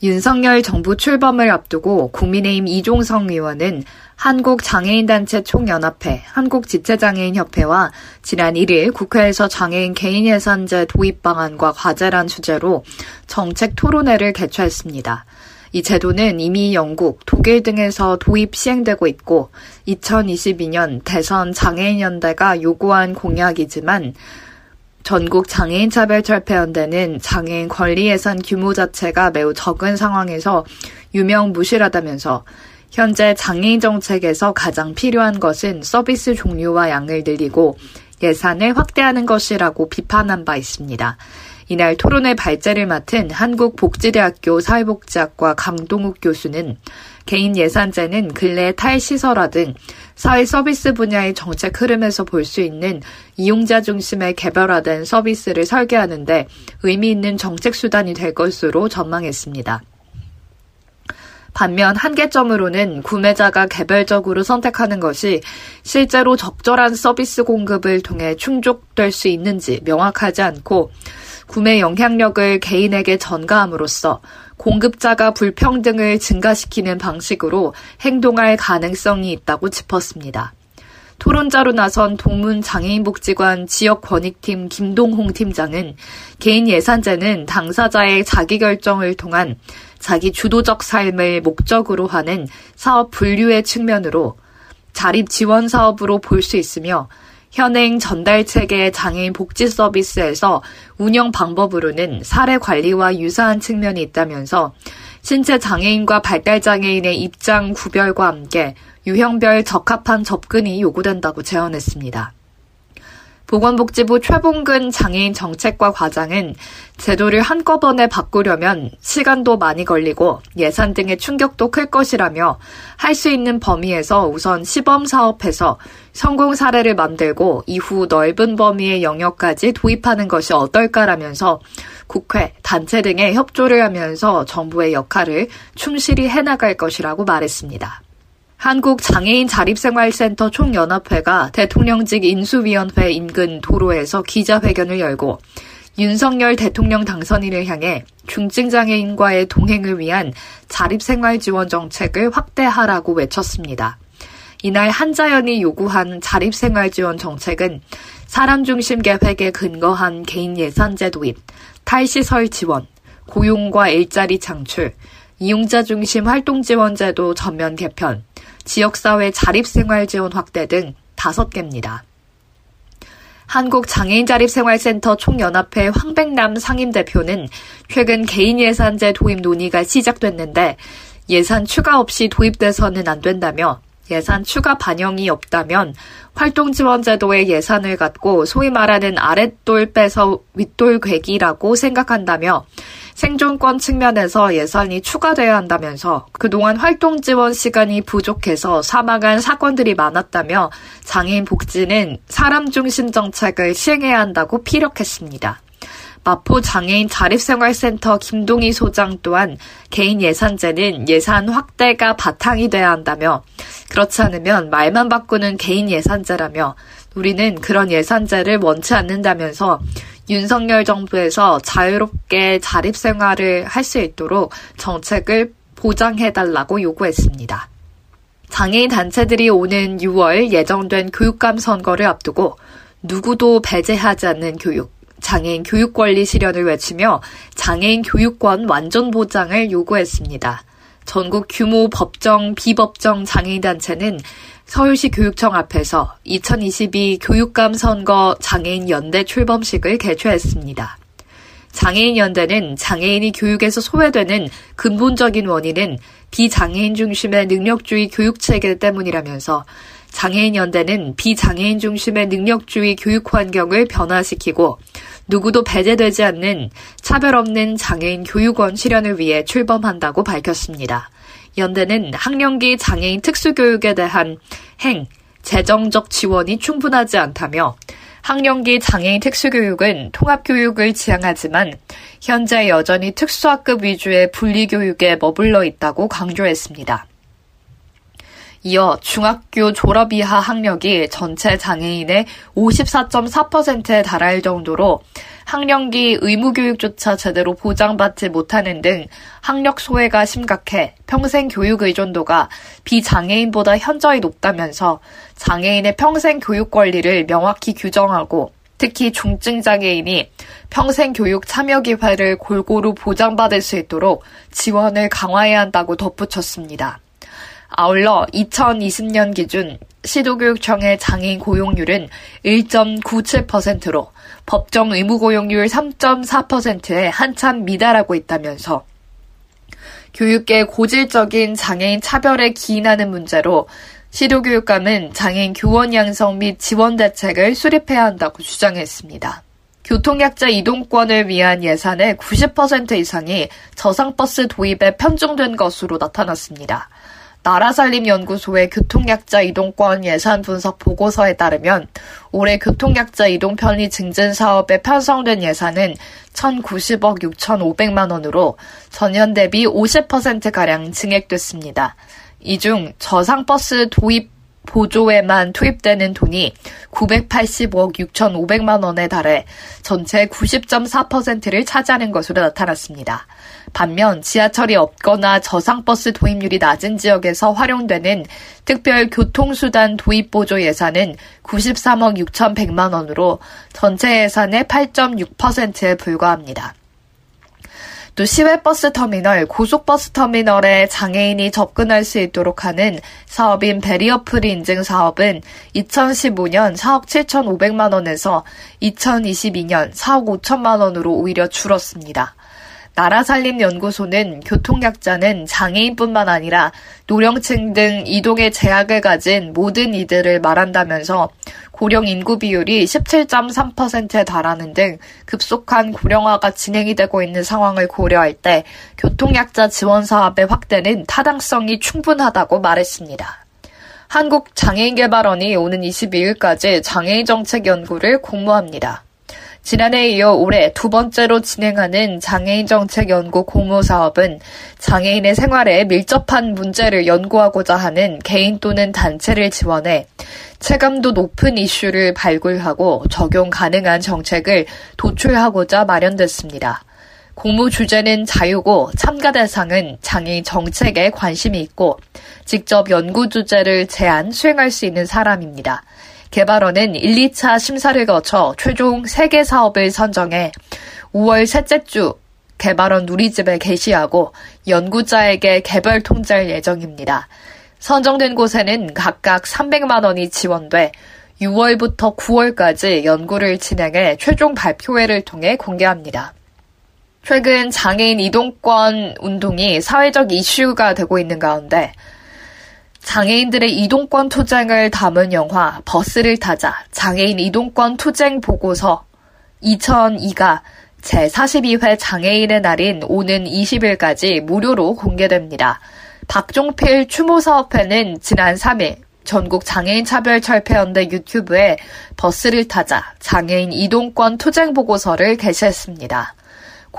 윤석열 정부 출범을 앞두고 국민의힘 이종성 의원은 한국장애인단체 총연합회, 한국지체장애인협회와 지난 1일 국회에서 장애인 개인예산제 도입 방안과 과제란 주제로 정책 토론회를 개최했습니다. 이 제도는 이미 영국, 독일 등에서 도입 시행되고 있고 2022년 대선 장애인연대가 요구한 공약이지만 전국 장애인 차별 철폐연대는 장애인 권리 예산 규모 자체가 매우 적은 상황에서 유명 무실하다면서 현재 장애인 정책에서 가장 필요한 것은 서비스 종류와 양을 늘리고 예산을 확대하는 것이라고 비판한 바 있습니다. 이날 토론회 발제를 맡은 한국복지대학교 사회복지학과 강동욱 교수는 개인 예산제는 근래 탈시설화 등 사회 서비스 분야의 정책 흐름에서 볼 수 있는 이용자 중심의 개별화된 서비스를 설계하는데 의미 있는 정책 수단이 될 것으로 전망했습니다. 반면 한계점으로는 구매자가 개별적으로 선택하는 것이 실제로 적절한 서비스 공급을 통해 충족될 수 있는지 명확하지 않고 구매 영향력을 개인에게 전가함으로써 공급자가 불평등을 증가시키는 방식으로 행동할 가능성이 있다고 짚었습니다. 토론자로 나선 동문 장애인복지관 지역 권익팀 김동홍 팀장은 개인 예산제는 당사자의 자기결정을 통한 자기 주도적 삶을 목적으로 하는 사업 분류의 측면으로 자립 지원 사업으로 볼 수 있으며 현행 전달 체계 장애인 복지 서비스에서 운영 방법으로는 사례 관리와 유사한 측면이 있다면서 신체 장애인과 발달 장애인의 입장 구별과 함께 유형별 적합한 접근이 요구된다고 제언했습니다. 보건복지부 최봉근 장애인 정책과 과장은 제도를 한꺼번에 바꾸려면 시간도 많이 걸리고 예산 등의 충격도 클 것이라며 할 수 있는 범위에서 우선 시범 사업해서 성공 사례를 만들고 이후 넓은 범위의 영역까지 도입하는 것이 어떨까라면서 국회, 단체 등의 협조를 하면서 정부의 역할을 충실히 해나갈 것이라고 말했습니다. 한국장애인 자립생활센터 총연합회가 대통령직 인수위원회 인근 도로에서 기자회견을 열고 윤석열 대통령 당선인을 향해 중증장애인과의 동행을 위한 자립생활 지원 정책을 확대하라고 외쳤습니다. 이날 한자연이 요구한 자립생활 지원 정책은 사람 중심 계획에 근거한 개인 예산제 도입, 탈시설 지원, 고용과 일자리 창출, 이용자 중심 활동 지원 제도 전면 개편, 지역사회 자립생활 지원 확대 등 다섯 개입니다. 한국장애인자립생활센터 총연합회 황백남 상임대표는 최근 개인 예산제 도입 논의가 시작됐는데 예산 추가 없이 도입돼서는 안 된다며 예산 추가 반영이 없다면 활동지원제도의 예산을 갖고 소위 말하는 아랫돌 빼서 윗돌 괴기라고 생각한다며 생존권 측면에서 예산이 추가돼야 한다면서 그동안 활동 지원 시간이 부족해서 사망한 사건들이 많았다며 장애인 복지는 사람 중심 정책을 시행해야 한다고 피력했습니다. 마포 장애인 자립생활센터 김동희 소장 또한 개인 예산제는 예산 확대가 바탕이 돼야 한다며 그렇지 않으면 말만 바꾸는 개인 예산제라며 우리는 그런 예산제를 원치 않는다면서 윤석열 정부에서 자유롭게 자립생활을 할 수 있도록 정책을 보장해달라고 요구했습니다. 장애인 단체들이 오는 6월 예정된 교육감 선거를 앞두고 누구도 배제하지 않는 교육, 장애인 교육 권리 실현을 외치며 장애인 교육권 완전 보장을 요구했습니다. 전국 규모 법정, 비법정 장애인 단체는 서울시 교육청 앞에서 2022 교육감 선거 장애인 연대 출범식을 개최했습니다. 장애인 연대는 장애인이 교육에서 소외되는 근본적인 원인은 비장애인 중심의 능력주의 교육 체계 때문이라면서 장애인 연대는 비장애인 중심의 능력주의 교육 환경을 변화시키고 누구도 배제되지 않는 차별 없는 장애인 교육원 실현을 위해 출범한다고 밝혔습니다. 연대는 학령기 장애인 특수교육에 대한 행, 재정적 지원이 충분하지 않다며 학령기 장애인 특수교육은 통합교육을 지향하지만 현재 여전히 특수학급 위주의 분리교육에 머물러 있다고 강조했습니다. 이어 중학교 졸업 이하 학력이 전체 장애인의 54.4%에 달할 정도로 학령기 의무교육조차 제대로 보장받지 못하는 등 학력 소외가 심각해 평생 교육 의존도가 비장애인보다 현저히 높다면서 장애인의 평생 교육 권리를 명확히 규정하고 특히 중증 장애인이 평생 교육 참여 기회를 골고루 보장받을 수 있도록 지원을 강화해야 한다고 덧붙였습니다. 아울러 2020년 기준 시도교육청의 장애인 고용률은 1.97%로 법정 의무 고용률 3.4%에 한참 미달하고 있다면서 교육계 고질적인 장애인 차별에 기인하는 문제로 시도교육감은 장애인 교원 양성 및 지원 대책을 수립해야 한다고 주장했습니다. 교통약자 이동권을 위한 예산의 90% 이상이 저상버스 도입에 편중된 것으로 나타났습니다. 나라살림연구소의 교통약자 이동권 예산 분석 보고서에 따르면 올해 교통약자 이동 편의 증진 사업에 편성된 예산은 1,090억 6,500만 원으로 전년 대비 50%가량 증액됐습니다. 이 중 저상버스 도입 보조에만 투입되는 돈이 985억 6,500만 원에 달해 전체 90.4%를 차지하는 것으로 나타났습니다. 반면 지하철이 없거나 저상버스 도입률이 낮은 지역에서 활용되는 특별 교통수단 도입 보조 예산은 93억 6,100만 원으로 전체 예산의 8.6%에 불과합니다. 또 시외버스 터미널, 고속버스 터미널에 장애인이 접근할 수 있도록 하는 사업인 베리어프리 인증 사업은 2015년 4억 7,500만 원에서 2022년 4억 5천만 원으로 오히려 줄었습니다. 나라살림연구소는 교통약자는 장애인뿐만 아니라 노령층 등 이동에 제약을 가진 모든 이들을 말한다면서 고령 인구 비율이 17.3%에 달하는 등 급속한 고령화가 진행이 되고 있는 상황을 고려할 때 교통약자 지원 사업의 확대는 타당성이 충분하다고 말했습니다. 한국장애인개발원이 오는 22일까지 장애인 정책 연구를 공모합니다. 지난해에 이어 올해 두 번째로 진행하는 장애인 정책 연구 공모 사업은 장애인의 생활에 밀접한 문제를 연구하고자 하는 개인 또는 단체를 지원해 체감도 높은 이슈를 발굴하고 적용 가능한 정책을 도출하고자 마련됐습니다. 공모 주제는 자유고 참가 대상은 장애인 정책에 관심이 있고 직접 연구 주제를 제안, 수행할 수 있는 사람입니다. 개발원은 1, 2차 심사를 거쳐 최종 3개 사업을 선정해 5월 셋째 주 개발원 누리집에 게시하고 연구자에게 개별 통제할 예정입니다. 선정된 곳에는 각각 300만 원이 지원돼 6월부터 9월까지 연구를 진행해 최종 발표회를 통해 공개합니다. 최근 장애인 이동권 운동이 사회적 이슈가 되고 있는 가운데 장애인들의 이동권 투쟁을 담은 영화 버스를 타자 장애인 이동권 투쟁 보고서 2002가 제42회 장애인의 날인 오는 20일까지 무료로 공개됩니다. 박종필 추모사업회는 지난 3일 전국 장애인 차별 철폐연대 유튜브에 버스를 타자 장애인 이동권 투쟁 보고서를 게시했습니다.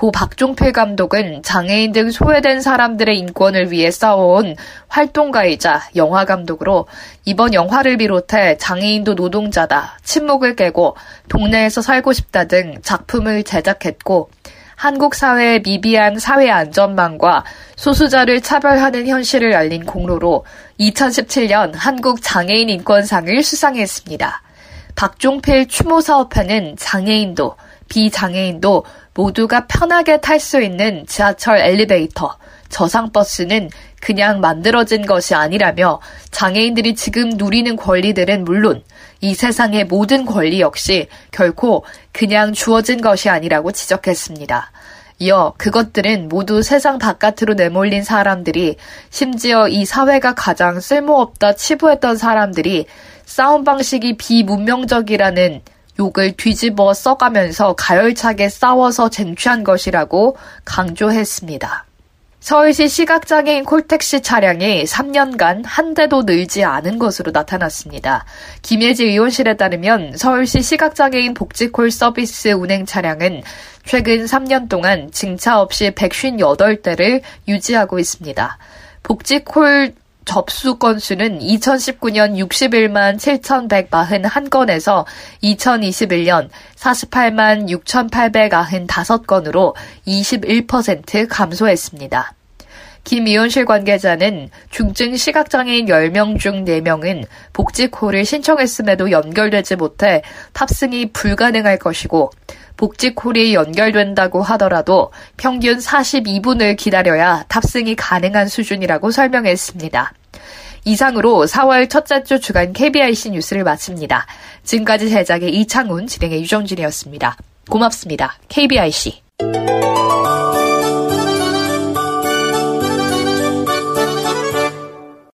고 박종필 감독은 장애인 등 소외된 사람들의 인권을 위해 싸워온 활동가이자 영화 감독으로 이번 영화를 비롯해 장애인도 노동자다, 침묵을 깨고 동네에서 살고 싶다 등 작품을 제작했고 한국 사회의 미비한 사회 안전망과 소수자를 차별하는 현실을 알린 공로로 2017년 한국 장애인 인권상을 수상했습니다. 박종필 추모사업회는 장애인도 비장애인도 모두가 편하게 탈 수 있는 지하철 엘리베이터, 저상버스는 그냥 만들어진 것이 아니라며 장애인들이 지금 누리는 권리들은 물론 이 세상의 모든 권리 역시 결코 그냥 주어진 것이 아니라고 지적했습니다. 이어 그것들은 모두 세상 바깥으로 내몰린 사람들이 심지어 이 사회가 가장 쓸모없다 치부했던 사람들이 싸움 방식이 비문명적이라는 욕을 뒤집어 써가면서 가열차게 싸워서 쟁취한 것이라고 강조했습니다. 서울시 시각장애인 콜택시 차량이 3년간 한 대도 늘지 않은 것으로 나타났습니다. 김예지 의원실에 따르면 서울시 시각장애인 복지콜 서비스 운행 차량은 최근 3년 동안 증차 없이 158대를 유지하고 있습니다. 복지콜 접수 건수는 2019년 61만 7,141건에서 2021년 48만 6,895건으로 21% 감소했습니다. 김 의원실 관계자는 중증 시각장애인 10명 중 4명은 복지콜을 신청했음에도 연결되지 못해 탑승이 불가능할 것이고 복지콜이 연결된다고 하더라도 평균 42분을 기다려야 탑승이 가능한 수준이라고 설명했습니다. 이상으로 4월 첫째 주 주간 KBIC 뉴스를 마칩니다. 지금까지 제작의 이창훈, 진행의 유정진이었습니다. 고맙습니다. KBIC.